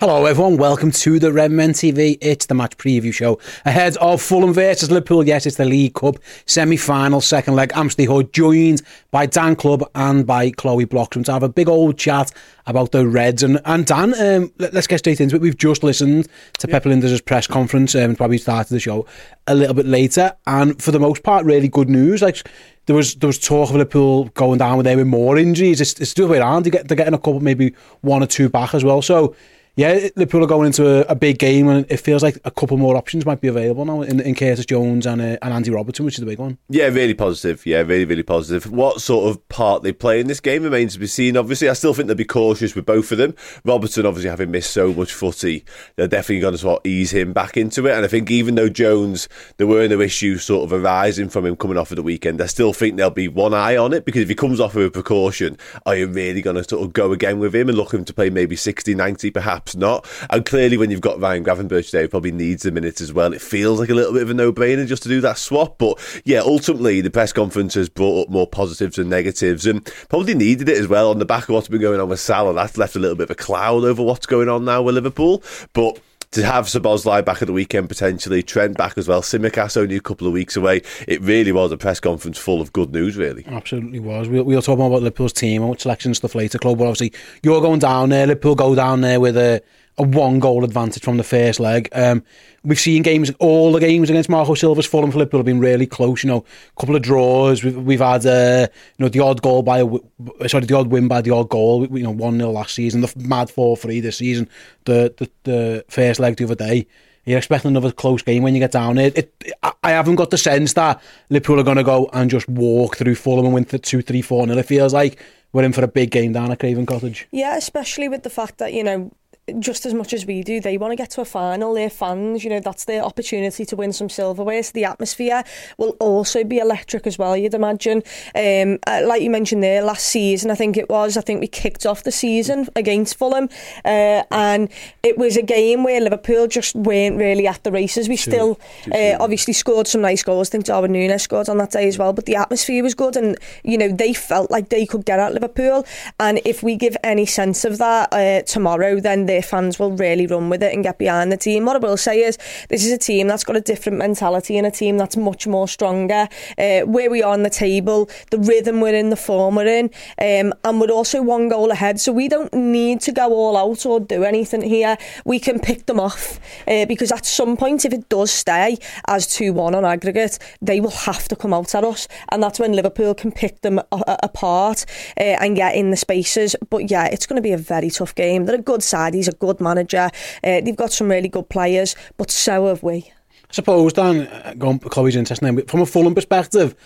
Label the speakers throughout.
Speaker 1: Hello, everyone. Welcome to the Redmen TV. It's the match preview show ahead of Fulham versus Liverpool. Yes, it's the League Cup semi-final, second leg. I'm Steve Hood, joined by Dan Club and by Chloe Bloxham to have a big old chat about the Reds. And, and Dan, um, let, us get straight into it. We've just listened to yeah. Pep Lijnders' press conference and um, probably started the show a little bit later. And for the most part, really good news. Like there was there was talk of Liverpool going down with them with more injuries. It's, it's the other way around. They're getting a couple, maybe one or two back as well. So yeah, Liverpool are going into a, a, big game, and it feels like a couple more options might be available now in, in Curtis Jones and uh, and Andy Robertson, which is the big one.
Speaker 2: Yeah, really positive. Yeah, really, really positive. What sort of part they play in this game remains to be seen. Obviously, I still think they'll be cautious with both of them. Robertson, obviously, having missed so much footy, they're definitely going to sort of ease him back into it. And I think even though Jones, there were no issues sort of arising from him coming off of the weekend, I still think there'll be one eye on it because if he comes off with a precaution, are you really going to sort of go again with him and look him to play maybe 60, 90, perhaps not? And clearly, when you've got Ryan Gravenberch there, he probably needs a minute as well. It feels like a little bit of a no-brainer just to do that swap. But yeah, ultimately, the press conference has brought up more positives and negatives, and probably needed it as well on the back of what's been going on with Salah. That's left a little bit of a cloud over what's going on now with Liverpool, but to have Szoboszlai back at the weekend potentially, Trent back as well, Tsimikas only a couple of weeks away. It really was a press conference full of good news, really.
Speaker 1: Absolutely was. We'll, we'll talk more about Liverpool's team and what selection stuff later, Club. But obviously, you're going down there. Liverpool go down there with a a one goal advantage from the first leg. Um, we've seen games, all the games against Marco Silva's Fulham Liverpool have been really close. You know, a couple of draws. We've, we've had uh, you know the odd goal by a, sorry the odd win by the odd goal. You know, one 0 last season, the mad four three this season. The, the the first leg the other day. You're expecting another close game when you get down. It, it, I haven't got the sense that Liverpool are going to go and just walk through Fulham and win the 2 3 4 0. It feels like we're in for a big game down at Craven Cottage.
Speaker 3: Yeah, especially with the fact that, you know, just as much as we do, they want to get to a final. Their fans, you know, that's their opportunity to win some silverware. So the atmosphere will also be electric as well, you'd imagine. Um, uh, like you mentioned there, last season, I think it was, I think we kicked off the season against Fulham. Uh, and it was a game where Liverpool just weren't really at the races. We still uh, obviously scored some nice goals. I think Darwin Núñez scored on that day as well. But the atmosphere was good. And, you know, they felt like they could get at Liverpool. And if we give any sense of that uh, tomorrow, then they fans will really run with it and get behind the team. What I will say is, this is a team that's got a different mentality and a team that's much more stronger. Uh, where we are on the table, the rhythm we're in, the form we're in, um, and we're also one goal ahead. So we don't need to go all out or do anything here. We can pick them off uh, because at some point, if it does stay as 2 1 on aggregate, they will have to come out at us. And that's when Liverpool can pick them a- apart uh, and get in the spaces. But yeah, it's going to be a very tough game. They're a good side. He's a good manager. Uh, they've got some really good players, but so have we.
Speaker 1: I suppose, Dan, uh, going Chloe's interesting, from a Fulham perspective,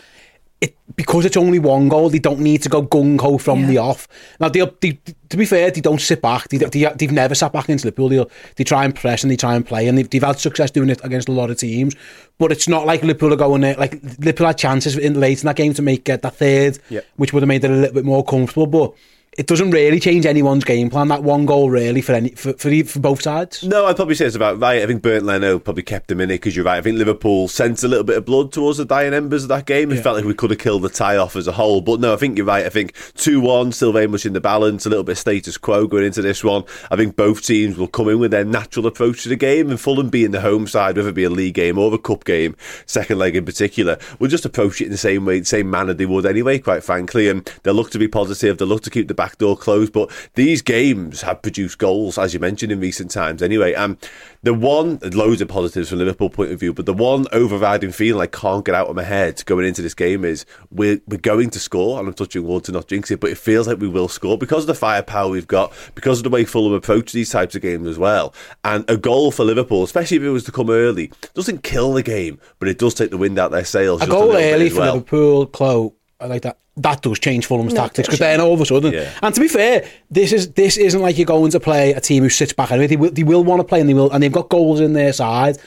Speaker 1: it, because it's only one goal, they don't need to go gung-ho from yeah. the off. Now, they, they, to be fair, they don't sit back. They, they, they've never sat back against Liverpool. They, they try and press and they try and play, and they've, they've had success doing it against a lot of teams. But it's not like Liverpool are going there. Like, Liverpool had chances in, late in that game to make uh, that third, yep. which would have made it a little bit more comfortable. But it doesn't really change anyone's game plan. That one goal really for any for for, for both sides.
Speaker 2: No, I'd probably say it's about right. I think Bernd Leno probably kept them in it because you're right. I think Liverpool sent a little bit of blood towards the dying embers of that game. It yeah. felt like we could have killed the tie off as a whole. But no, I think you're right. I think two one still very much in the balance. A little bit status quo going into this one. I think both teams will come in with their natural approach to the game, and Fulham being the home side, whether it be a league game or a cup game, second leg in particular, will just approach it in the same way, same manner they would anyway. Quite frankly, and they'll look to be positive. They'll look to keep the back door closed. But these games have produced goals, as you mentioned, in recent times anyway. And the one, loads of positives from Liverpool point of view, but the one overriding feeling I can't get out of my head going into this game is we're, we're going to score, and I'm touching wood to not jinx it, but it feels like we will score because of the firepower we've got, because of the way Fulham approach these types of games as well. And a goal for Liverpool, especially if it was to come early, doesn't kill the game, but it does take the wind out their sails.
Speaker 1: A goal early for well. Liverpool, Chloe, I like that that does change Fulham's no, tactics because then all of a sudden, yeah. and to be fair, this is this isn't like you're going to play a team who sits back. Anyway, they will, they will want to play and they will, and they've got goals in their side.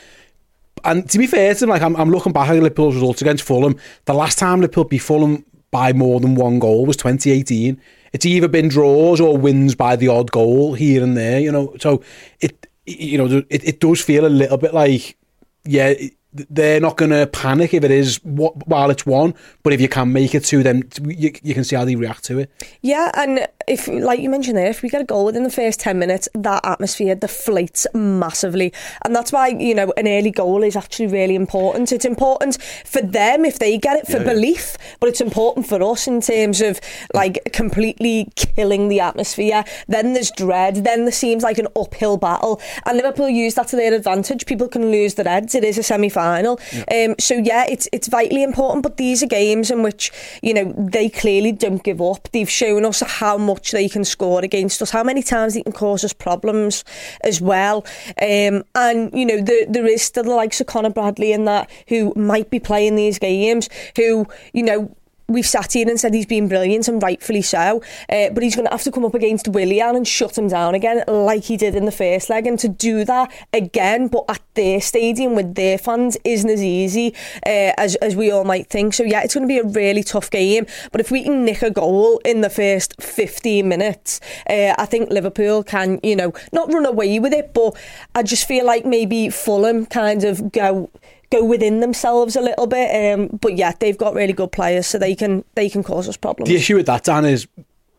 Speaker 1: And to be fair to them, like I'm, I'm looking back at Liverpool's results against Fulham. The last time Liverpool beat Fulham by more than one goal was 2018. It's either been draws or wins by the odd goal here and there. You know, so it you know it, it does feel a little bit like yeah they're not going to panic if it is while it's one, but if you can make it two, then you, you can see how they react to it.
Speaker 3: Yeah, and if, like you mentioned there, if we get a goal within the first 10 minutes, that atmosphere deflates massively. And that's why, you know, an early goal is actually really important. It's important for them if they get it for yeah, belief, yeah. but it's important for us in terms of like completely killing the atmosphere. Then there's dread, then there seems like an uphill battle. And Liverpool use that to their advantage. People can lose their heads. It is a semi final. Yeah. Um, so yeah, it's it's vitally important. But these are games in which you know they clearly don't give up. They've shown us how much they can score against us, how many times they can cause us problems as well. Um, and you know the, there is still the likes of Conor Bradley in that who might be playing these games, who you know we've sat here and said he's been brilliant and rightfully so, uh, but he's going to have to come up against Willian and shut him down again like he did in the first leg. And to do that again, but at their stadium with their fans, isn't as easy uh, as, as we all might think. So, yeah, it's going to be a really tough game. But if we can nick a goal in the first 15 minutes, uh, I think Liverpool can, you know, not run away with it, but I just feel like maybe Fulham kind of go go within themselves a little bit. Um, but yeah, they've got really good players, so they can they can cause us problems.
Speaker 1: The issue with that, Dan, is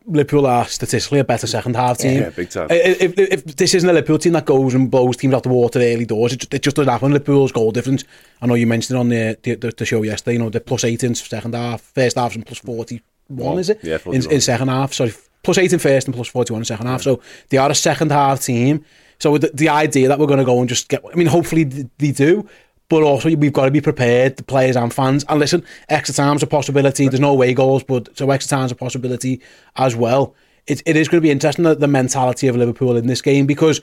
Speaker 1: Liverpool are statistically a better second half team.
Speaker 2: Yeah, big time.
Speaker 1: If, if, if, this isn't a Liverpool team that goes and blows teams out the water early doors, it, it just doesn't happen. Liverpool's goal difference. I know you mentioned it on the the, the show yesterday. You know, the plus eight in second half, first half, and plus forty one. Is it?
Speaker 2: Yeah,
Speaker 1: in, in, second half. Sorry, plus eight in first and plus forty one in second half. So they are a second half team. So the, the idea that we're going to go and just get, I mean, hopefully they do, but also we've got to be prepared, the players and fans. And listen, extra time's a possibility. There's no way goals, but so extra time's a possibility as well. It, it is going to be interesting the, the mentality of Liverpool in this game because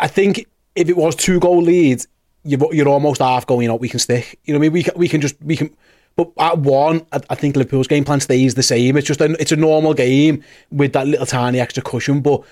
Speaker 1: I think if it was two goal leads, you're, you're almost half going, you know, we can stick. You know, I mean, we can, we can just we can. But at one, I, I think Liverpool's game plan stays the same. It's just a, it's a normal game with that little tiny extra cushion, but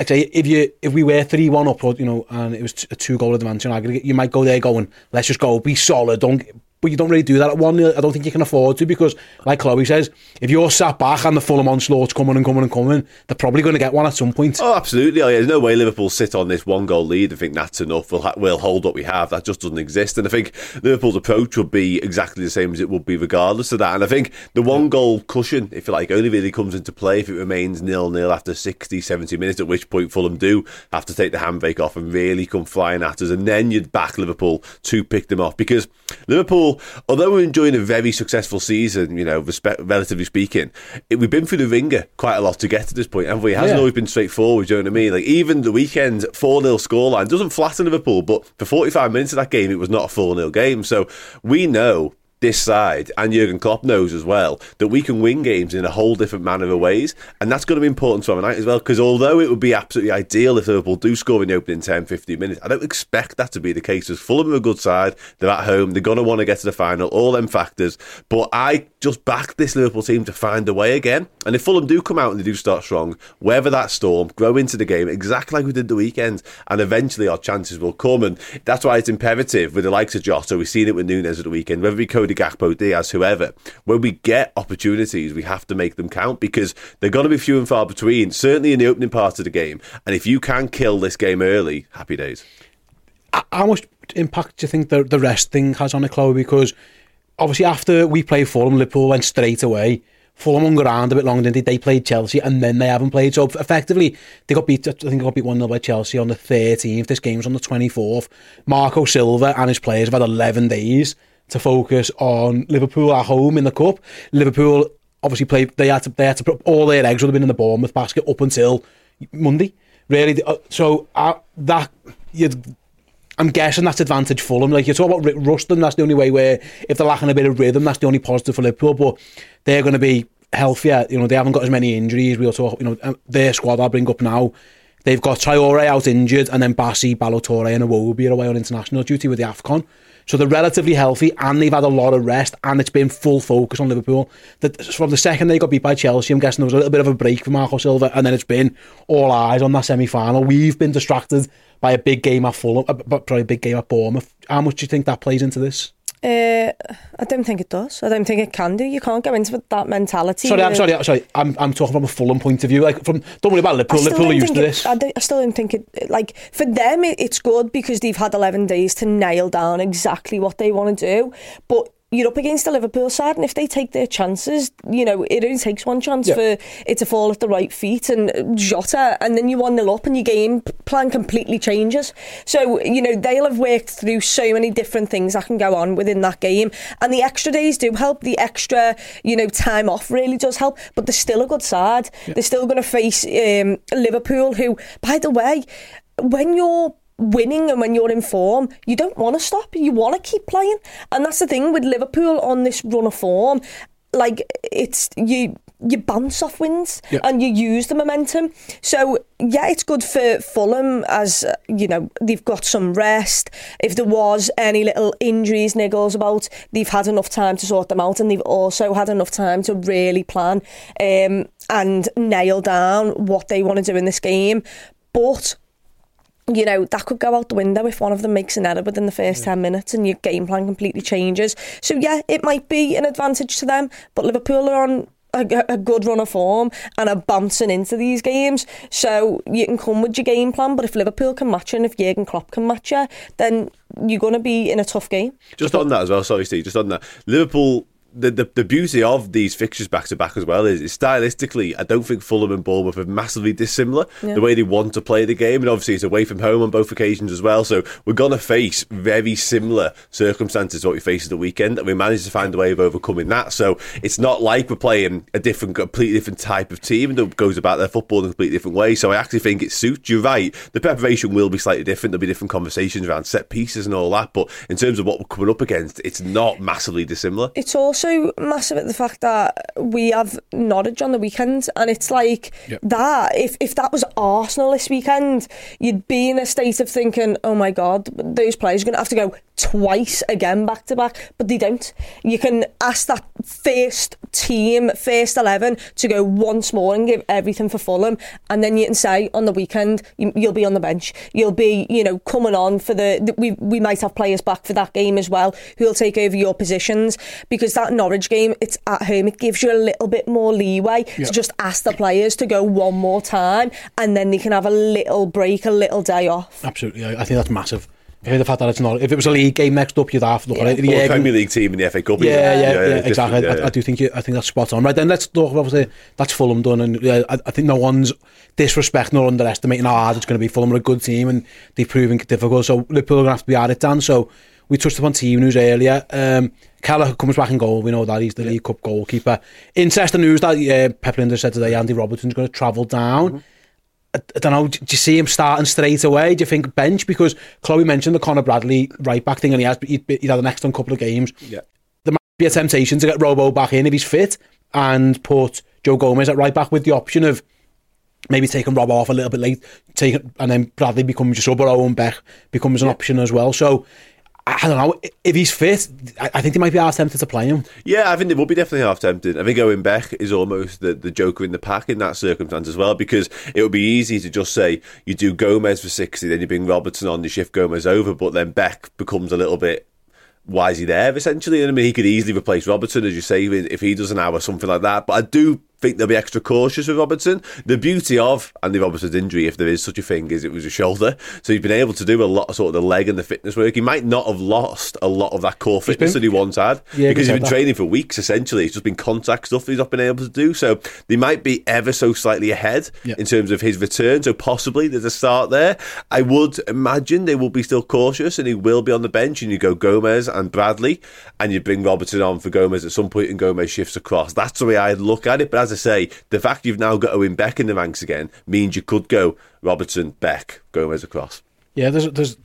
Speaker 1: I'd say if you if we were three one up, you know, and it was a two goal advantage you might go there going, let's just go, be solid, don't but you don't really do that at 1 0. I don't think you can afford to because, like Chloe says, if you're sat back and the Fulham onslaught's coming and coming and coming, they're probably going to get one at some point.
Speaker 2: Oh, absolutely. Oh, yeah, there's no way Liverpool sit on this one goal lead and think that's enough. We'll, ha- we'll hold what we have. That just doesn't exist. And I think Liverpool's approach would be exactly the same as it would be regardless of that. And I think the one goal cushion, if you like, only really comes into play if it remains nil nil after 60, 70 minutes, at which point Fulham do have to take the handbrake off and really come flying at us. And then you'd back Liverpool to pick them off because Liverpool, although we're enjoying a very successful season, you know, respect, relatively speaking, it, we've been through the ringer quite a lot to get to this point, haven't we? It hasn't yeah. always been straightforward, you know what I mean? Like, even the weekend 4 0 scoreline doesn't flatter Liverpool, but for 45 minutes of that game, it was not a 4 0 game. So we know this side and Jurgen Klopp knows as well that we can win games in a whole different manner of ways, and that's going to be important tomorrow night as well. Because although it would be absolutely ideal if Liverpool do score in the opening 10, 15 minutes, I don't expect that to be the case. As Fulham are a good side, they're at home, they're going to want to get to the final, all them factors. But I just back this Liverpool team to find a way again. And if Fulham do come out and they do start strong, weather that storm, grow into the game exactly like we did the weekend, and eventually our chances will come. And that's why it's imperative with the likes of Jota. We've seen it with Nunez at the weekend, whether we Cody Gakpo, Diaz, whoever. When we get opportunities, we have to make them count because they're going to be few and far between, certainly in the opening part of the game. And if you can kill this game early, happy days.
Speaker 1: How much impact do you think the, the rest thing has on it, Chloe? Because obviously after we played Fulham, Liverpool went straight away. Fulham hung around a bit longer, didn't they? They played Chelsea and then they haven't played. So effectively, they got beat, I think they got beat 1 0 by Chelsea on the 13th. This game was on the 24th. Marco Silva and his players have had 11 days to focus on Liverpool at home in the Cup. Liverpool obviously played. They had to they had to put all their eggs would have been in the Bournemouth basket up until Monday. Really, uh, so uh, that you. I'm guessing that's advantage Fulham. Like you talk about Ruston, that's the only way where if they're lacking a bit of rhythm, that's the only positive for Liverpool. But they're going to be healthier. You know, they haven't got as many injuries. We'll talk. You know, um, their squad I'll bring up now. They've got Traore out injured, and then Bassey, Ballo-Touré, and Iwobi are away on international duty with the Afcon. So they're relatively healthy and they've had a lot of rest and it's been full focus on Liverpool. That from the second they got beat by Chelsea, I'm guessing there was a little bit of a break for Marco Silva and then it's been all eyes on that semi-final. We've been distracted by a big game at Fulham, uh, probably a big game at Bournemouth. How much do you think that plays into this?
Speaker 3: Uh, I don't think it does. I don't think it can do. You can't go into that mentality.
Speaker 1: Sorry, I'm sorry. Sorry, I'm, I'm talking from a Fulham point of view. Like from, don't worry about Liverpool. Liverpool are used to
Speaker 3: it,
Speaker 1: this.
Speaker 3: I, I, still don't think it. Like for them, it, it's good because they've had 11 days to nail down exactly what they want to do. But you're up against the Liverpool side, and if they take their chances, you know, it only takes one chance yeah. for it to fall at the right feet and Jota, and then you 1 0 up, and your game plan completely changes. So, you know, they'll have worked through so many different things that can go on within that game, and the extra days do help. The extra, you know, time off really does help, but they're still a good side. Yeah. They're still going to face um, Liverpool, who, by the way, when you're winning and when you're in form, you don't want to stop. You want to keep playing. And that's the thing with Liverpool on this run of form. Like it's you you bounce off wins yep. and you use the momentum. So yeah, it's good for Fulham as you know they've got some rest. If there was any little injuries, niggles about, they've had enough time to sort them out, and they've also had enough time to really plan um, and nail down what they want to do in this game. But you know, that could go out the window if one of them makes an error within the first yeah. 10 minutes and your game plan completely changes. So, yeah, it might be an advantage to them, but Liverpool are on a, a, good run of form and are bouncing into these games. So you can come with your game plan, but if Liverpool can match you and if Jurgen Klopp can match you, then you're going to be in a tough game.
Speaker 2: Just on that as well, sorry, Steve, just on that. Liverpool the, the, the beauty of these fixtures back to back as well is, is, stylistically, I don't think Fulham and Bournemouth are massively dissimilar. Yeah. The way they want to play the game, and obviously it's away from home on both occasions as well. So we're going to face very similar circumstances to what we faced at the weekend, and we managed to find a way of overcoming that. So it's not like we're playing a different, completely different type of team that goes about their football in a completely different way. So I actually think it suits. You're right. The preparation will be slightly different. There'll be different conversations around set pieces and all that. But in terms of what we're coming up against, it's not massively dissimilar.
Speaker 3: It's also massive at the fact that we have Norwich on the weekend, and it's like yep. that. If if that was Arsenal this weekend, you'd be in a state of thinking, "Oh my God, those players are going to have to go twice again back to back," but they don't. You can ask that first team, first eleven, to go once more and give everything for Fulham, and then you can say on the weekend you, will be on the bench. You'll be, you know, coming on for the, the. We we might have players back for that game as well who'll take over your positions because that Norwich game, it's at home. It gives you a little bit more leeway yep. to just ask the players to go one more time, and then they can have a little break, a little day off.
Speaker 1: Absolutely, I think that's massive. the I've had that. It's not. If it was a league game next up, you'd have to look
Speaker 2: yeah.
Speaker 1: at it.
Speaker 2: The Premier League team in the FA Cup.
Speaker 1: Yeah, yeah, yeah, yeah, yeah exactly. Yeah, yeah. I, I do think you, I think that's spot on. Right then, let's talk about obviously that's Fulham done, and yeah, I, I think no one's disrespecting or underestimating how hard it's going to be. Fulham are a good team, and they've proven difficult. So Liverpool are going to have to be at it, Dan. So we touched upon team news earlier. Um, Kelleher comes back in goal. We know that he's the yeah. League Cup goalkeeper. Interesting news that uh, Pep Linder said today. Andy Robertson's going to travel down. Mm -hmm. I, I, don't know. Do you see him starting straight away? Do you think bench? Because Chloe mentioned the Conor Bradley right back thing, and he has he'd, he'd had an excellent couple of games.
Speaker 2: Yeah.
Speaker 1: There might be a temptation to get Robo back in if he's fit and put Joe Gomez at right back with the option of maybe taking Rob off a little bit late, take and then Bradley becomes your sub or Owen Beck becomes an yeah. option as well. So I don't know if he's fit. I think they might be half tempted to play him.
Speaker 2: Yeah, I think they will be definitely half tempted. I think Owen Beck is almost the, the joker in the pack in that circumstance as well, because it would be easy to just say you do Gomez for sixty, then you bring Robertson on, you shift Gomez over, but then Beck becomes a little bit why is he there essentially? And I mean, he could easily replace Robertson, as you say, if he does an hour, something like that. But I do think they'll be extra cautious with Robertson. The beauty of Andy Robertson's injury, if there is such a thing, is it was a shoulder. So he's been able to do a lot of sort of the leg and the fitness work. He might not have lost a lot of that core fitness been, that he once had
Speaker 1: yeah,
Speaker 2: because he's been that. training for weeks essentially. It's just been contact stuff he's not been able to do. So they might be ever so slightly ahead yeah. in terms of his return. So possibly there's a start there. I would imagine they will be still cautious and he will be on the bench and you go Gomez and Bradley and you bring Robertson on for Gomez at some point and Gomez shifts across. That's the way I'd look at it. But as I say, the fact you've now got Owen Beck in the ranks again means you could go Robertson, Beck, Gomez across.
Speaker 1: Yeah, there's there's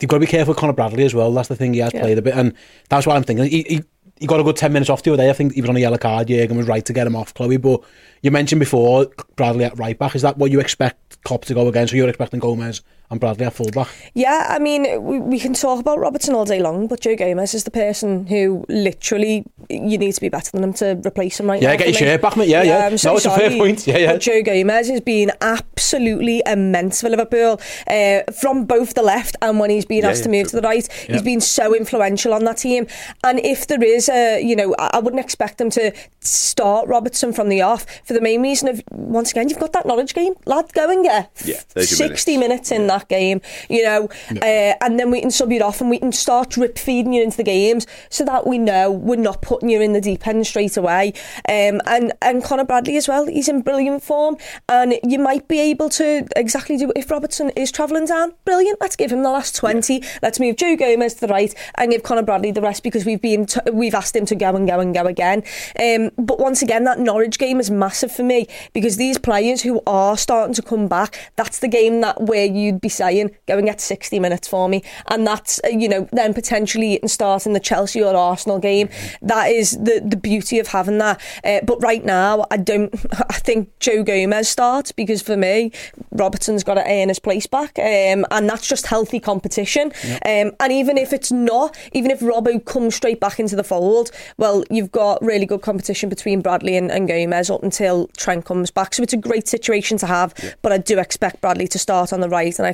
Speaker 1: you've got to be careful with Conor Bradley as well. That's the thing he has yeah. played a bit, and that's what I'm thinking. He, he, he got a good ten minutes off the other day. I think he was on a yellow card. Jurgen was right to get him off, Chloe. But you mentioned before Bradley at right back. Is that what you expect Klopp to go again? So you're expecting Gomez and Bradley at fullback.
Speaker 3: Yeah, I mean, we, we can talk about Robertson all day long, but Joe Gomez is the person who literally you need to be better than him to replace him right
Speaker 1: yeah,
Speaker 3: now.
Speaker 1: Yeah, get your shirt back, mate. Yeah, yeah. yeah. So no, it's sorry, a fair point. Yeah, yeah.
Speaker 3: But Joe Gomez has been absolutely immense for Liverpool uh, from both the left and when he's been yeah, asked yeah, to move true. to the right. He's been so influential on that team. And if there is a, you know, I, I wouldn't expect them to start Robertson from the off for the main reason of, once again, you've got that knowledge game. Lad, go and get
Speaker 2: yeah,
Speaker 3: 60 minutes, minutes in that game. You know, uh, and then we can sub you off and we can start drip feeding you into the games so that we know we're not putting you in the deep end straight away. Um, and and Conor Bradley as well, he's in brilliant form, and you might be able to exactly do if Robertson is travelling down. Brilliant. Let's give him the last twenty. Yeah. Let's move Joe Gomez to the right and give Conor Bradley the rest because we've been t- we've asked him to go and go and go again. Um, but once again, that Norwich game is massive for me because these players who are starting to come back, that's the game that where you'd be saying go and get 60 minutes for me. And that's, uh, you know, then potentially you can start in the Chelsea or Arsenal game. That is the, the beauty of having that. Uh, but right now, I don't, I think Joe Gomez starts because for me, Robertson's got to earn his place back. Um, and that's just healthy competition. Um, and even if it's not, even if Robbo comes straight back into the fold, well, you've got really good competition between Bradley and, and Gomez up until Trent comes back. So it's a great situation to have. Yeah. But I do expect Bradley to start on the right and I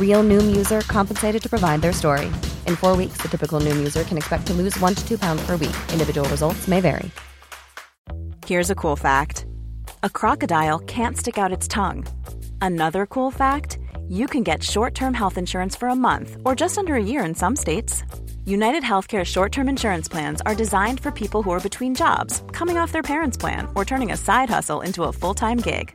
Speaker 4: Real Noom user compensated to provide their story. In four weeks, the typical Noom user can expect to lose one to two pounds per week. Individual results may vary.
Speaker 5: Here's a cool fact a crocodile can't stick out its tongue. Another cool fact you can get short term health insurance for a month or just under a year in some states. United Healthcare short term insurance plans are designed for people who are between jobs, coming off their parents' plan, or turning a side hustle into a full time gig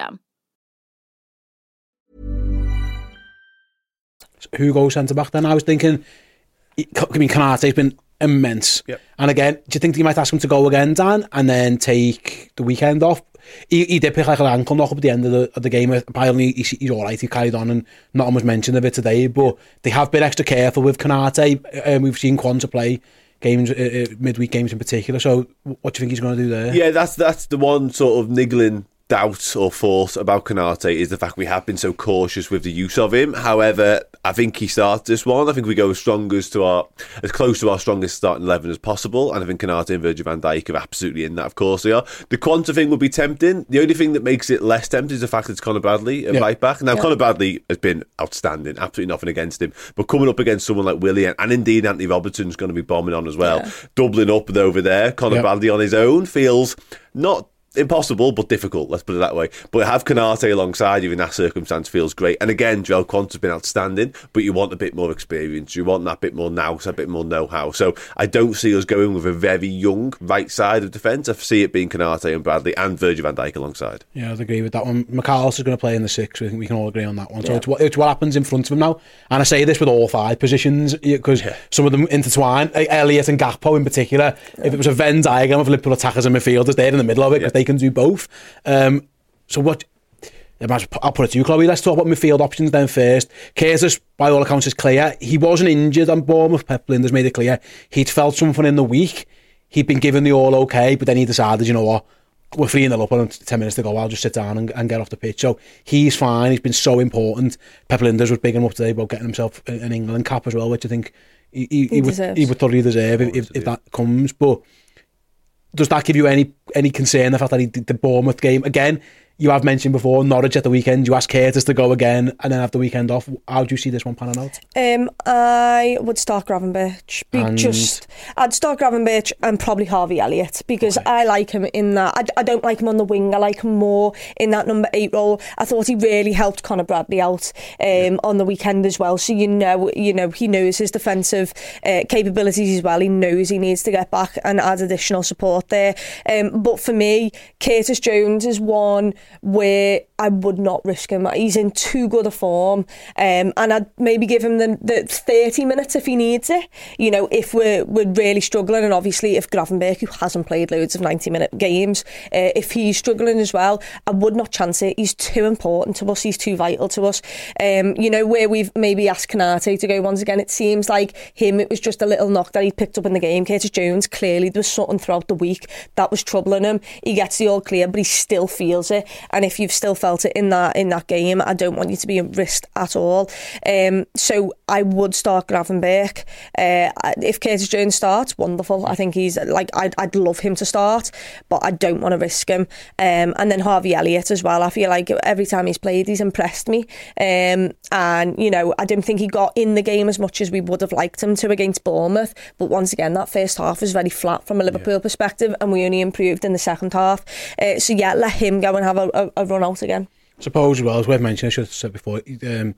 Speaker 6: system.
Speaker 1: Who goes centre back then? I was thinking, I mean, Konaté's been immense.
Speaker 2: Yep.
Speaker 1: And again, do you think you might ask him to go again, Dan, and then take the weekend off? He, he did pick like an ankle knock up at the end of the, of the game. Apparently, he's, he's all right. He carried on, and not much mention of it today. But they have been extra careful with Konaté. Um, we've seen Quansah play games, uh, uh, midweek games in particular. So, what do you think he's going to do there?
Speaker 2: Yeah, that's that's the one sort of niggling doubt or thought about Konaté is the fact we have been so cautious with the use of him. However, I think he starts this one. I think we go as strong as to our as close to our strongest starting eleven as possible, and I think Konaté and Virgil van Dijk are absolutely in that. Of course, they are. The Quansah thing would be tempting. The only thing that makes it less tempting is the fact that it's Conor Bradley at
Speaker 1: Yeah.
Speaker 2: right back. Now, Conor Bradley has been outstanding, absolutely nothing against him, but coming up against someone like Willian and indeed Antonee Robinson's going to be bombing on as well, doubling up over there. Conor
Speaker 1: Yeah.
Speaker 2: Bradley on his own feels not impossible but difficult let's put it that way but have Konaté alongside you in that circumstance feels great and again Joel Quansah's been outstanding but you want a bit more experience you want that bit more nous a bit more know-how so I don't see us going with a very young right side of defence I see it being Konaté and Bradley and Virgil van Dijk alongside
Speaker 1: Yeah, I'd agree with that one. Mac Allister's going to play in the six. I think we can all agree on that one. So it's, what, it's what happens in front of him now. And I say this with all five positions because some of them intertwine. Elliott and Gakpo in particular. If it was a Venn diagram of Liverpool attackers and midfielders, they're in the middle of it because they can do both. Um, so what? I might as well- I'll put it to you, Chloe. Let's talk about midfield options then first. Curtis, by all accounts, is clear. He wasn't injured on Bournemouth. Pep Lijnders made it clear. He'd felt something in the week. He'd been given the all okay, but then he decided, you know what, we're 3 0 up and 10 minutes to go. I'll just sit down and, and get off the pitch. So he's fine. He's been so important. Pep Lijnders was big enough today about getting himself an an England cap as well, which I think he, he, he, would,
Speaker 3: deserves.
Speaker 1: he would thoroughly deserve if, if, if that comes. But does that give you any any concern the fact that he did the Bournemouth game again? You have mentioned before Norwich at the weekend. You asked Curtis to go again and then have the weekend off. How do you see this one panning out?
Speaker 3: Um, I would start Gravenberch. Be
Speaker 1: And-
Speaker 3: just, I'd start Gravenberch and probably Harvey Elliott because I like him in that. I, I don't like him on the wing. I like him more in that number eight role. I thought he really helped Conor Bradley out um, on the weekend as well. So you know, you know, he knows his defensive uh, capabilities as well. He knows he needs to get back and add additional support there. Um, but for me, Curtis Jones is one where I would not risk him. He's in too good a form, um, and I'd maybe give him the, the 30 minutes if he needs it. You know, if we're, we're really struggling, and obviously if Gravenberch, who hasn't played loads of 90 minute games, uh, if he's struggling as well, I would not chance it. He's too important to us, he's too vital to us. Um, you know, where we've maybe asked Konaté to go once again, it seems like him, it was just a little knock that he picked up in the game. Curtis Jones, clearly there was something throughout the week that was troubling him. He gets the all clear, but he still feels it. And if you've still felt it in that in that game, I don't want you to be at risk at all. Um, so I would start Gravenberch. Uh, if Curtis Jones starts, wonderful. I think he's like I'd, I'd love him to start, but I don't want to risk him. Um, and then Harvey Elliott as well. I feel like every time he's played, he's impressed me. Um, and you know, I don't think he got in the game as much as we would have liked him to against Bournemouth. But once again, that first half was very flat from a Liverpool perspective, and we only improved in the second half. Uh, so yeah, let him go and have a, a, a run out again.
Speaker 1: suppose as well, as we've mentioned, I should have said before, um,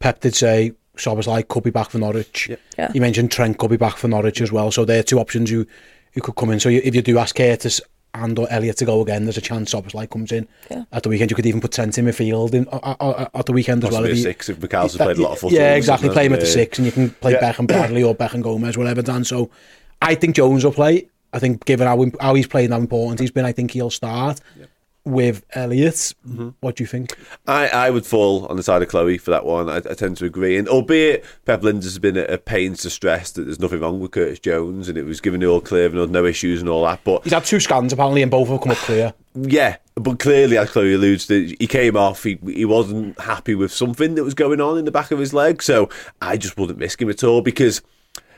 Speaker 1: Pep did say Szoboszlai could be back for Norwich.
Speaker 3: Yeah.
Speaker 1: You mentioned Trent could be back for Norwich as well. So there are two options you, you could come in. So you, if you do ask Curtis and or Elliott to go again, there's a chance Szoboszlai comes in
Speaker 3: Yeah.
Speaker 1: at the weekend. You could even put Trent in midfield in, uh, uh, at the weekend as well.
Speaker 2: Possibly
Speaker 1: if
Speaker 2: a
Speaker 1: you-
Speaker 2: six if Mac Allister's played a lot of football.
Speaker 1: Yeah, exactly. Play him at the
Speaker 2: hasn't
Speaker 1: six and you can play
Speaker 2: Yeah.
Speaker 1: Beckham Bradley or Beckham Gomez, whatever, Dan. So I think Jones will play. I think given how, how he's played and how important he's been, I think he'll start with Elliott.
Speaker 2: Mm-hmm.
Speaker 1: What do you think?
Speaker 2: I, I would fall on the side of Chloe for that one. I, I tend to agree. And albeit Pep Lijnders has been at a pains to stress that there's nothing wrong with Curtis Jones and it was given the all clear and there no issues and all that. But
Speaker 1: He's had two scans apparently, and both have come up clear.
Speaker 2: yeah, but clearly, as Chloe alludes to, he came off. He he wasn't happy with something that was going on in the back of his leg. So I just wouldn't risk him at all because.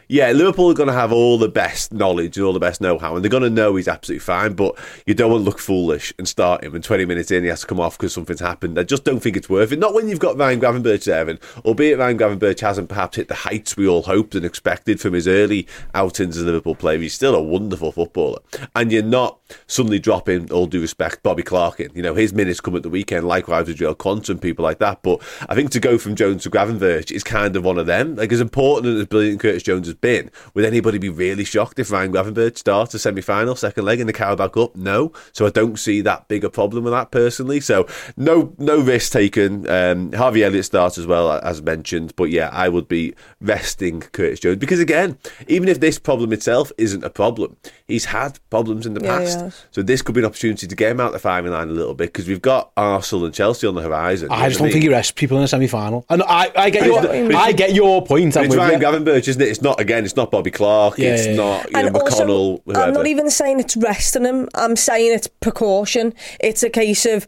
Speaker 2: Yeah, Liverpool are going to have all the best knowledge and all the best know-how, and they're going to know he's absolutely fine. But you don't want to look foolish and start him, and 20 minutes in he has to come off because something's happened. I just don't think it's worth it. Not when you've got Ryan Gravenberch there, and albeit Ryan Gravenberch hasn't perhaps hit the heights we all hoped and expected from his early outings as a Liverpool player, he's still a wonderful footballer. And you're not suddenly dropping, all due respect, Bobby Clark in. You know, his minutes come at the weekend, likewise with Joel and people like that. But I think to go from Jones to Gravenberch is kind of one of them. Like, as important and as brilliant Curtis Jones has been, would anybody be really shocked if Ryan Gravenberch starts a semi final, second leg in the Carabao Cup? No. So I don't see that big a problem with that personally. So no no risk taken. Um, Harvey Elliott starts as well, as mentioned. But yeah, I would be resting Curtis Jones because, again, even if this problem itself isn't a problem, he's had problems in the
Speaker 3: Yeah,
Speaker 2: past.
Speaker 3: has.
Speaker 2: So this could be an opportunity to get him out the firing line a little bit because we've got Arsenal and Chelsea on the horizon.
Speaker 1: I just don't think he rests people in a semi final. And I, I get your I get your point.
Speaker 2: But
Speaker 1: I'm
Speaker 2: it's Ryan
Speaker 1: you.
Speaker 2: Gravenberch, isn't it? It's not again, it's not Bobby Clark,
Speaker 1: Yeah,
Speaker 2: it's
Speaker 1: yeah, yeah.
Speaker 2: not you know,
Speaker 3: And also,
Speaker 2: McConnell.
Speaker 3: I'm not even saying it's resting him. I'm saying it's precaution. It's a case of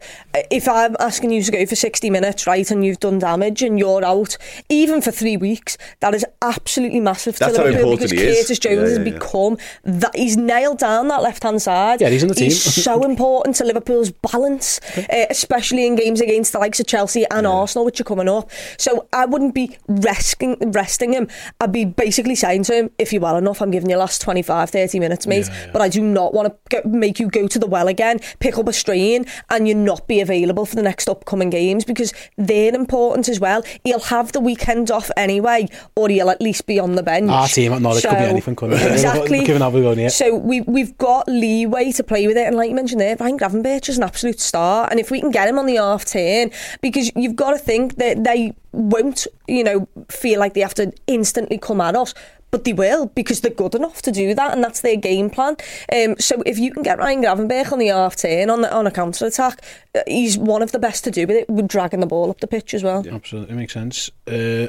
Speaker 3: if I'm asking you to go for 60 minutes, right, and you've done damage and you're out, even for three weeks, that is absolutely massive
Speaker 2: That's
Speaker 3: to
Speaker 2: how
Speaker 3: Liverpool
Speaker 2: important
Speaker 3: because
Speaker 2: he is.
Speaker 3: Curtis Jones
Speaker 2: Yeah,
Speaker 3: has
Speaker 2: yeah, yeah.
Speaker 3: become that he's nailed down that left hand side.
Speaker 1: Yeah, he's in the team.
Speaker 3: He's so important to Liverpool's balance, uh, especially in games against the likes of Chelsea and Arsenal, which are coming up. So I wouldn't be resting resting him. I'd be basically saying to him, if you're well enough, I'm giving you last 25, 30 minutes, mate. But I do not want to make you go to the well again, pick up a strain, and you not be available for the next upcoming games because they're important as well. He'll have the weekend off anyway, or he'll at least be on the bench.
Speaker 1: Our team at Norwich could be anything, couldn't it?
Speaker 3: Exactly.
Speaker 1: Given how we're going here.
Speaker 3: So we we've got leeway to play with it, and like you mentioned there, Ryan Gravenberch is an absolute star, and if we can get him on the half turn, because you've got to think that they won't, you know, feel like they have to instantly come at us. But they will because they're good enough to do that, and that's their game plan. Um, so if you can get Ryan Gravenberch on the half turn on the, on a counter attack, uh, he's one of the best to do with it. With dragging the ball up the pitch as well.
Speaker 1: Absolutely makes sense. Uh,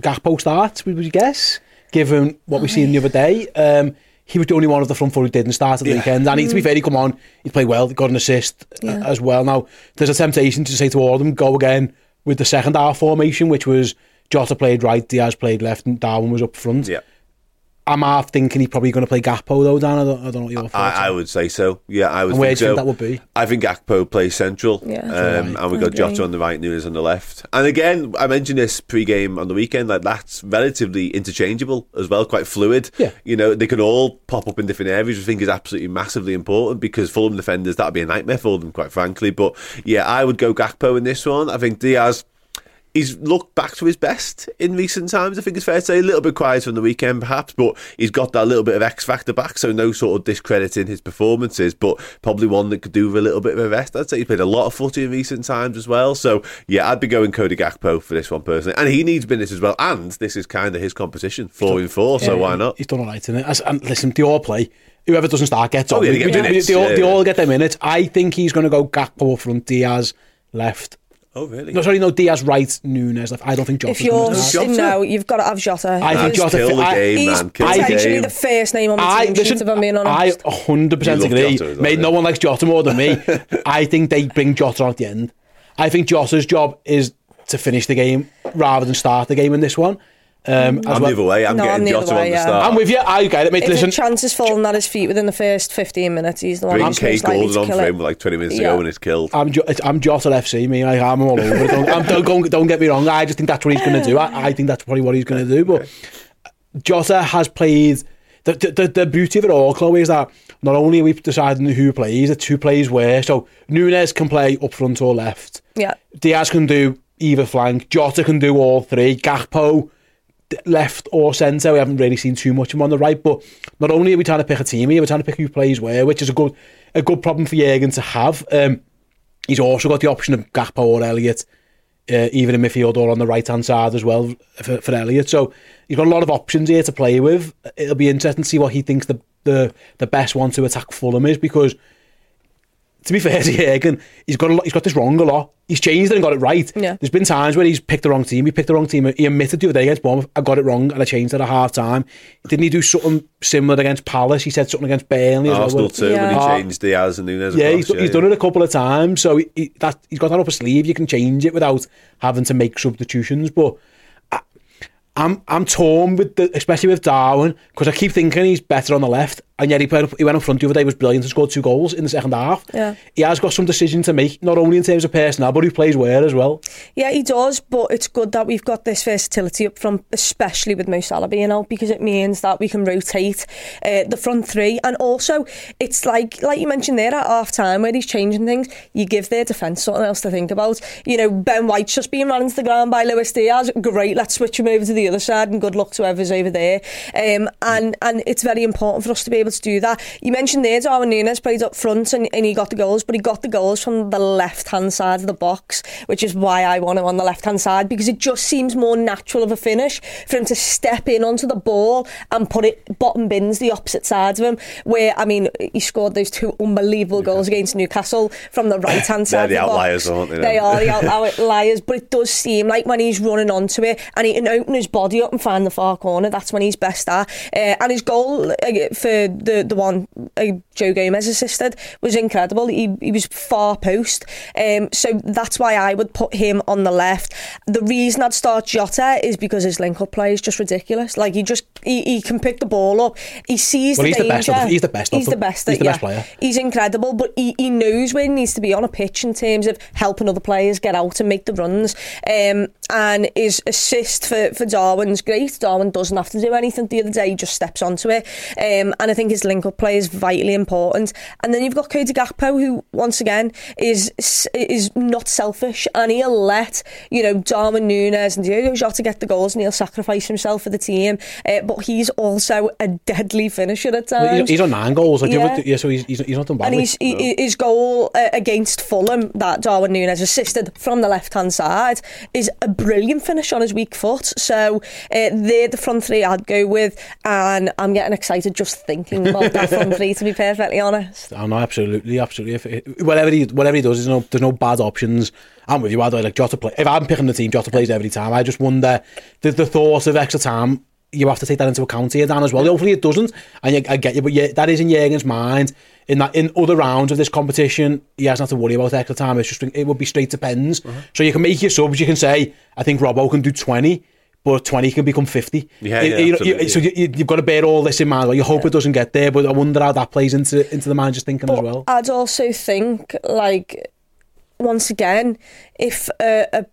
Speaker 1: Gakpo starts, would you guess? Given what we've seen the other day, um, he was the only one of the front four who didn't start at the weekend. And he, to be fair, he come on, he played well, got an assist uh,
Speaker 3: Yeah.
Speaker 1: as well. Now, there's a temptation to say to all of them, go again with the second half formation, which was Jota played right, Diaz played left, and Darwin was up front.
Speaker 2: Yeah.
Speaker 1: I'm half thinking he's probably going to play Gakpo though, Dan. I don't, I don't know what your thoughts
Speaker 2: I, I would say so. Yeah, I would
Speaker 1: And where
Speaker 2: think
Speaker 1: do you
Speaker 2: so.
Speaker 1: think that would be?
Speaker 2: I think Gakpo plays central,
Speaker 3: Yeah.
Speaker 2: um,
Speaker 1: Right.
Speaker 2: and we
Speaker 3: I
Speaker 2: got
Speaker 3: agree.
Speaker 2: Jota on the right, Nunez on the left. And again, I mentioned this pre-game on the weekend. Like that's relatively interchangeable as well, quite fluid.
Speaker 1: Yeah.
Speaker 2: you know they can all pop up in different areas. which I think is absolutely massively important because Fulham defenders that'd be a nightmare for them, quite frankly. But yeah, I would go Gakpo in this one. I think Diaz. He's looked back to his best in recent times. I think it's fair to say a little bit quieter on the weekend, perhaps, but he's got that little bit of X factor back. So no sort of discrediting his performances, but probably one that could do with a little bit of a rest. I'd say he's played a lot of footy in recent times as well. So yeah, I'd be going Cody Gakpo for this one personally, and he needs minutes as well. And this is kind of his competition, four in four. So
Speaker 1: Yeah,
Speaker 2: why not?
Speaker 1: He's done all right in it. And listen, they all play. Whoever doesn't start gets
Speaker 2: Oh,
Speaker 1: on.
Speaker 2: yeah, they get minutes,
Speaker 1: they, all,
Speaker 2: yeah,
Speaker 1: they all get their minutes. I think he's going to go Gakpo up front, Diaz left.
Speaker 2: Oh really?
Speaker 1: No, sorry, no, Diaz right, Nunez left. I don't think Jota's
Speaker 3: If you're
Speaker 1: gonna start.
Speaker 2: Jota?
Speaker 3: no, you've got to have Jota.
Speaker 1: I think
Speaker 3: He's-
Speaker 1: Jota-
Speaker 2: Kill the
Speaker 1: I-
Speaker 2: game,
Speaker 3: He's
Speaker 2: man. Kill the
Speaker 3: potentially
Speaker 2: game.
Speaker 3: the first name on the
Speaker 1: I
Speaker 3: team sheet,
Speaker 1: listen.
Speaker 3: if I'm being
Speaker 1: I
Speaker 3: honest.
Speaker 1: 100 percent
Speaker 2: You love
Speaker 1: agree.
Speaker 2: Jota as well,
Speaker 1: Mate,
Speaker 2: yeah.
Speaker 1: no one likes Jota more than me. I think they bring Jota on at the end. I think Jota's job is to finish the game rather than start the game in this one. Um,
Speaker 2: I'm
Speaker 1: well.
Speaker 2: the other way. I'm
Speaker 3: No, I'm
Speaker 2: getting
Speaker 3: the
Speaker 2: Jota
Speaker 3: way,
Speaker 2: on the
Speaker 3: yeah.
Speaker 2: start.
Speaker 1: I'm with you. I get it, mate.
Speaker 3: If
Speaker 1: Listen,
Speaker 3: the chance is falling at his feet within the first 15 minutes, he's the one
Speaker 2: Bring
Speaker 3: who's
Speaker 2: Kate
Speaker 3: most likely
Speaker 2: Golden
Speaker 3: to
Speaker 2: on for him like 20 minutes
Speaker 3: Yeah.
Speaker 2: ago and it's killed.
Speaker 1: I'm jo- I'm Jota FC, me. I, I'm all over it. Don't, I'm, don't, don't, don't get me wrong. I just think that's what he's going to do. I, I think that's probably what he's going to do. But Jota has played. The, the, the, the beauty of it all, Chloe, is that not only are we deciding who plays, it's who plays where. So Nunez can play up front or left.
Speaker 3: Yeah.
Speaker 1: Diaz can do either flank. Jota can do all three. Gakpo d- left or centre, we haven't really seen too much of him on the right, but not only are we trying to pick a team here, we're trying to pick who plays where, which is a good a good problem for Jürgen to have. Um, he's also got the option of Gakpo or Elliott, uh, either in midfield or on the right-hand side as well for, for Elliott. So he's got a lot of options here to play with. It'll be interesting to see what he thinks the, the, the best one to attack Fulham is, because to be fair to Jurgen, he's got a lot, he's got this wrong a lot. He's changed it and got it right.
Speaker 3: Yeah.
Speaker 1: There's been times where he's picked the wrong team. He picked the wrong team. He admitted the other day against Bournemouth, I got it wrong and I changed it at half time. Didn't he do something similar against Palace? He said something against Burnley as
Speaker 2: Arsenal
Speaker 1: well.
Speaker 2: too, when he changed Diaz and Nunez.
Speaker 1: Yeah,
Speaker 2: across,
Speaker 1: he's, he's done it a couple of times, so he, he, that, he's got that up his sleeve. You can change it without having to make substitutions. But I, I'm I'm torn with the, especially with Darwin because I keep thinking he's better on the left, and yet he played, he went up front the other day was brilliant and scored two goals in the second half.
Speaker 3: Yeah.
Speaker 1: he has got some decision to make, not only in terms of personnel, but who plays where as well.
Speaker 3: Yeah, he does, but it's good that we've got this versatility up front, especially with Mo Salah being out, because it means that we can rotate uh, the front three. And also, it's like like you mentioned there at half time where he's changing things, you give their defence something else to think about. You know, Ben White's just being run into the ground by Luis Diaz. Great, let's switch him over to the other side and good luck to whoever's over there. Um, and, and it's very important for us to be able to do that. You mentioned there, Darwin Nunez played up front and, and he got the goals, but he got the goals from the left hand side of the box, which is why I want him on the left hand side because it just seems more natural of a finish for him to step in onto the ball and put it bottom bins the opposite side of him. Where I mean, he scored those two unbelievable goals against Newcastle from the right hand side.
Speaker 2: They're the
Speaker 3: the
Speaker 2: outliers,
Speaker 3: box.
Speaker 2: aren't they,
Speaker 3: They are the outliers, but it does seem like when he's running onto it and he can open his body up and find the far corner, that's when he's best at. Uh, and his goal uh, for the the one uh, Joe Gomez assisted was incredible. He he was far post, um, so that's why I would put him on the left. The reason I'd start Jota is because his link up play is just ridiculous. Like he just he, he can pick the ball up. He sees
Speaker 1: Well,
Speaker 3: the
Speaker 1: he's the
Speaker 3: danger.
Speaker 1: best of the- he's the best
Speaker 3: He's the
Speaker 1: them.
Speaker 3: best.
Speaker 1: He's the
Speaker 3: yeah.
Speaker 1: best player.
Speaker 3: He's incredible, but he, he knows where he needs to be on a pitch in terms of helping other players get out and make the runs. Um, and his assist for, for Darwin's great. Darwin doesn't have to do anything the other day, he just steps onto it. Um, and I think his link up play is vitally important. And then you've got Cody Gakpo, who, once again, is is not selfish and he'll let, you know, Darwin Nunez and Diogo Jota get the goals and he'll sacrifice himself for the team. Uh, but he's also a deadly finisher at times.
Speaker 1: he's, on nine goals. Like,
Speaker 3: Yeah.
Speaker 1: yeah. so he's, he's, not done
Speaker 3: And
Speaker 1: badly.
Speaker 3: he's, he, his goal uh, against Fulham that Darwin Nunez assisted from the left hand side is a brilliant finish on his weak foot. So uh, they're the front three I'd go with, and I'm getting excited just thinking about that front three. To be perfectly honest,
Speaker 1: I know, absolutely, absolutely. If it, whatever he whatever he does, there's no there's no bad options. I'm with you. I do like Jota play. If I'm picking the team, Jota plays every time. I just wonder the the thought of extra time. You have to take that into account here, Dan, as well. Hopefully it doesn't, and you, I get you, but yeah, that is in Jurgen's mind. In that, in other rounds of this competition, he hasn't have to worry about extra time. It's just it would be straight to pens. Uh-huh. So you can make your subs. You can say, I think Robbo can do twenty. But 20 can become 50.
Speaker 2: Yeah,
Speaker 1: You-
Speaker 2: yeah,
Speaker 1: you- you-
Speaker 2: absolutely.
Speaker 1: so you, you- you've got to bear all this in mind. Well, you hope it doesn't get there, but I wonder how that plays into into the manager's thinking as well.
Speaker 3: I'd also think like once again, if a, a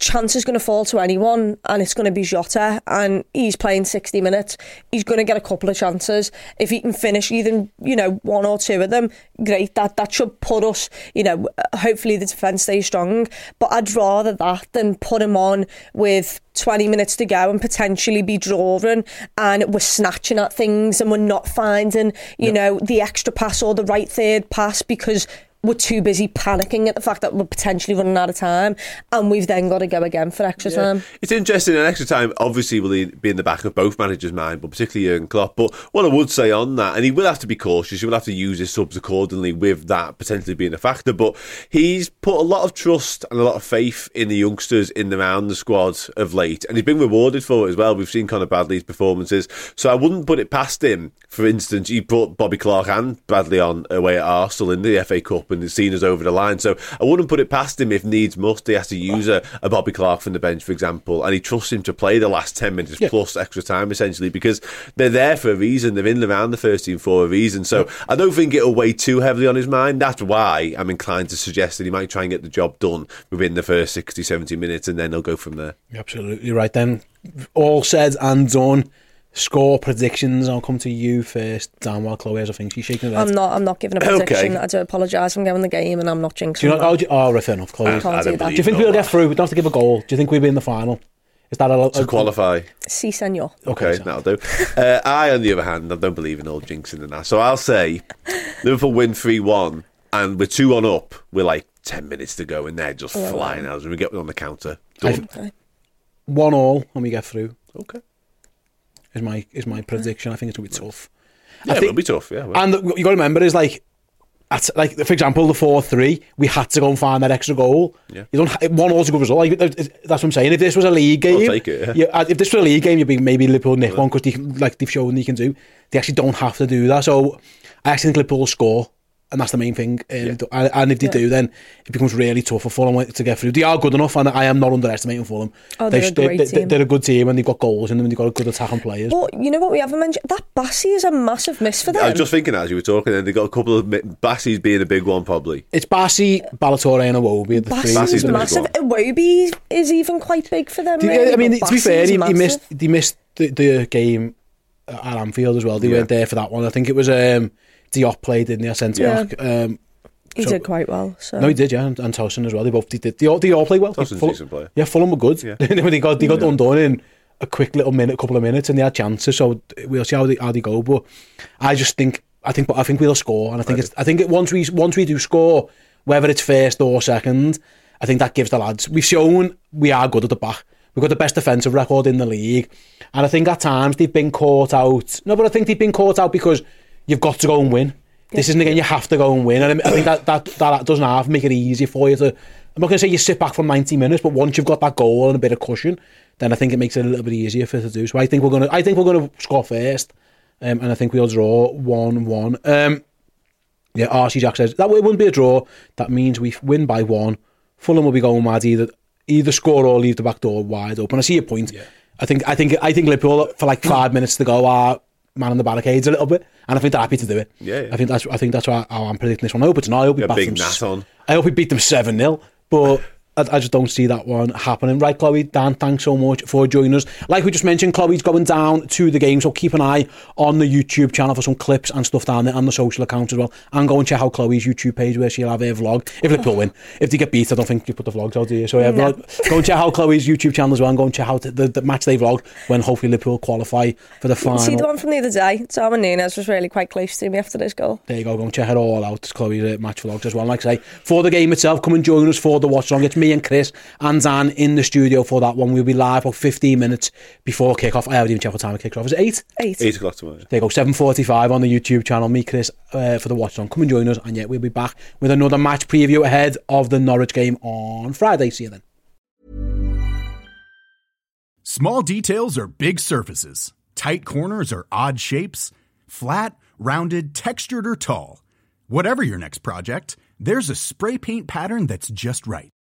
Speaker 3: chance is going to fall to anyone and it's going to be Jota and he's playing 60 minutes, he's going to get a couple of chances. If he can finish even, you know, one or two of them, great. That that should put us, you know, hopefully the defence stays strong. But I'd rather that than put him on with 20 minutes to go and potentially be drawing and we're snatching at things and we're not finding, you know, the extra pass or the right third pass because we're too busy panicking at the fact that we're potentially running out of time and we've then got to go again for extra time.
Speaker 2: It's interesting. An extra time obviously will be in the back of both managers' mind, but particularly Jurgen Klopp. But what I would say on that, and he will have to be cautious. He will have to use his subs accordingly, with that potentially being a factor. But he's put a lot of trust and a lot of faith in the youngsters in and around the squad of late, and he's been rewarded for it as well. We've seen Conor Bradley's performances, so I wouldn't put it past him. For instance, he brought Bobby Clark and Bradley on away at Arsenal in the FA Cup and has seen us over the line. So I wouldn't put it past him if needs must. He has to use a, a Bobby Clark from the bench, for example, and he trusts him to play the last 10 minutes plus extra time, essentially, because they're there for a reason. They're in and around the first team for a reason. So I don't think it'll weigh too heavily on his mind. That's why I'm inclined to suggest that he might try and get the job done within the first 60, 70 minutes, and then he'll go from there.
Speaker 1: You're absolutely right then. All said and done. Score predictions. I'll come to you first, Dan, while Chloe has a thing. She's shaking her head.
Speaker 3: I'm not. I'm not giving a
Speaker 2: Okay.
Speaker 3: prediction. I do apologise. I'm going the game, and I'm not jinxing.
Speaker 1: Do you know,
Speaker 3: that.
Speaker 1: oh, oh, fair enough, Chloe.
Speaker 3: I can't
Speaker 2: I
Speaker 3: do
Speaker 2: don't
Speaker 3: that.
Speaker 1: Do you think we'll
Speaker 2: way.
Speaker 1: get through? We don't have to give a goal. Do you think we'll be in the final? Is that a,
Speaker 2: To qualify.
Speaker 3: Si, senor.
Speaker 1: Okay,
Speaker 2: Okay,
Speaker 1: so-
Speaker 2: that'll do. Uh, I, on the other hand, I don't believe in all jinxing and that. So I'll say Liverpool win 3 1, and we're 2 1 up. We're like 10 minutes to go, and they're just flying out. And we get on the counter. Done.
Speaker 3: Okay.
Speaker 1: one all and we get through.
Speaker 2: Okay.
Speaker 1: Is my is my prediction. I think it's gonna be tough.
Speaker 2: Yeah,
Speaker 1: I think-
Speaker 2: it'll be tough. Yeah.
Speaker 1: And what you got to remember is like, at, like for example, the four three, we had to go and find that extra goal.
Speaker 2: Yeah.
Speaker 1: You don't one all's a good result. Like, that's what I'm saying. If this was a league game,
Speaker 2: take it, yeah.
Speaker 1: you- uh, if this was a league game, you'd be maybe Liverpool nick one because they like they've shown they can do. They actually don't have to do that. So I actually think Liverpool will score. And that's the main thing. Um, and, and if they do, then it becomes really tough for Fulham to get through. They are good enough, and I am not underestimating Fulham.
Speaker 3: Oh, they're a
Speaker 1: They've-
Speaker 3: great
Speaker 1: they,
Speaker 3: team.
Speaker 1: They're a good team, and they've got goals in them, and they've got a good attack attacking players.
Speaker 3: But you know what we haven't mentioned? That Bassey is a massive miss for them.
Speaker 2: I was just thinking as you were talking, and they've got a couple of Bassey's being a big one, probably.
Speaker 1: It's Bassey, Ballatore, and Iwobi. are The three.
Speaker 3: Bassey
Speaker 2: Bassey's
Speaker 3: is
Speaker 2: big
Speaker 3: massive.
Speaker 2: one.
Speaker 3: Iwobi is even quite big for them.
Speaker 1: Do you-
Speaker 3: really,
Speaker 1: I mean, to be fair, he, he missed he missed the, the game at Anfield as well. They
Speaker 2: Yeah.
Speaker 1: weren't there for that one. I think it was um, Diop didn't he, the centre
Speaker 3: yeah.
Speaker 1: back. Um,
Speaker 3: He
Speaker 1: so,
Speaker 3: did quite well. So.
Speaker 1: No, he did, yeah, and, and Towson as well. They both did. They, all, they all played well.
Speaker 2: Towson's a decent player.
Speaker 1: Yeah, Fulham were good.
Speaker 2: Yeah.
Speaker 1: they got, they got yeah. undone in a quick little minute, a couple of minutes, and they had chances. So we'll see how they, how they go. But I just think, I think, but I think we'll score, and I think right. it's, I think it, once we once we do score, whether it's first or second, I think that gives the lads. We've shown we are good at the back. We've got the best defensive record in the league, and I think at times they've been caught out. No, but I think they've been caught out because you've got to go and win. This isn't again. You have to go and win, and I think that that that doesn't have make it easy for you to. I'm not going to say you sit back for 90 minutes, but once you've got that goal and a bit of cushion, then I think it makes it a little bit easier for you to do. So I think we're going to. I think we're going to score first, um, and I think we'll draw one-one. Um, yeah, RC Jack says that way it wouldn't be a draw. That means we win by one. Fulham will be going mad either either score or leave the back door wide open. I see your point. Yeah. I think I think I think Liverpool for like five minutes to go are man on the barricades a little bit, and I think they're happy to do it.
Speaker 2: Yeah, yeah.
Speaker 1: I think that's I think that's why I'm predicting this one. I hope it's not. I hope we bat
Speaker 2: big
Speaker 1: them.
Speaker 2: On.
Speaker 1: I hope we beat them seven 0 but. I, I just don't see that one happening. Right, Chloe, Dan, thanks so much for joining us. Like we just mentioned, Chloe's going down to the game, so keep an eye on the YouTube channel for some clips and stuff down there and the social accounts as well. And go and check out Chloe's YouTube page where she'll have her vlog. If Liverpool win. If they get beat, I don't think you put the vlogs out, do you? So yeah,
Speaker 3: No.
Speaker 1: vlog- go and check out Chloe's YouTube channel as well and go and check out the, the match they vlog when hopefully Liverpool qualify for the final.
Speaker 3: See the one from the other day? Tom Nunez was really quite close to me after this goal.
Speaker 1: There you go, go and check it all out. It's Chloe's uh, match vlogs as well. Like I say, for the game itself, come and join us for the watch along. It's me and Chris and Dan in the studio for that one. We'll be live about 15 minutes before kick-off. I haven't even checked what time it kicks off. Is it 8?
Speaker 3: Eight.
Speaker 2: Eight o'clock tomorrow.
Speaker 1: There you go, 7.45 on the YouTube channel. Me, Chris, uh, for the watch on. Come and join us. And yet we'll be back with another match preview ahead of the Norwich game on Friday. See you then.
Speaker 7: Small details are big surfaces. Tight corners are odd shapes. Flat, rounded, textured, or tall. Whatever your next project, there's a spray paint pattern that's just right.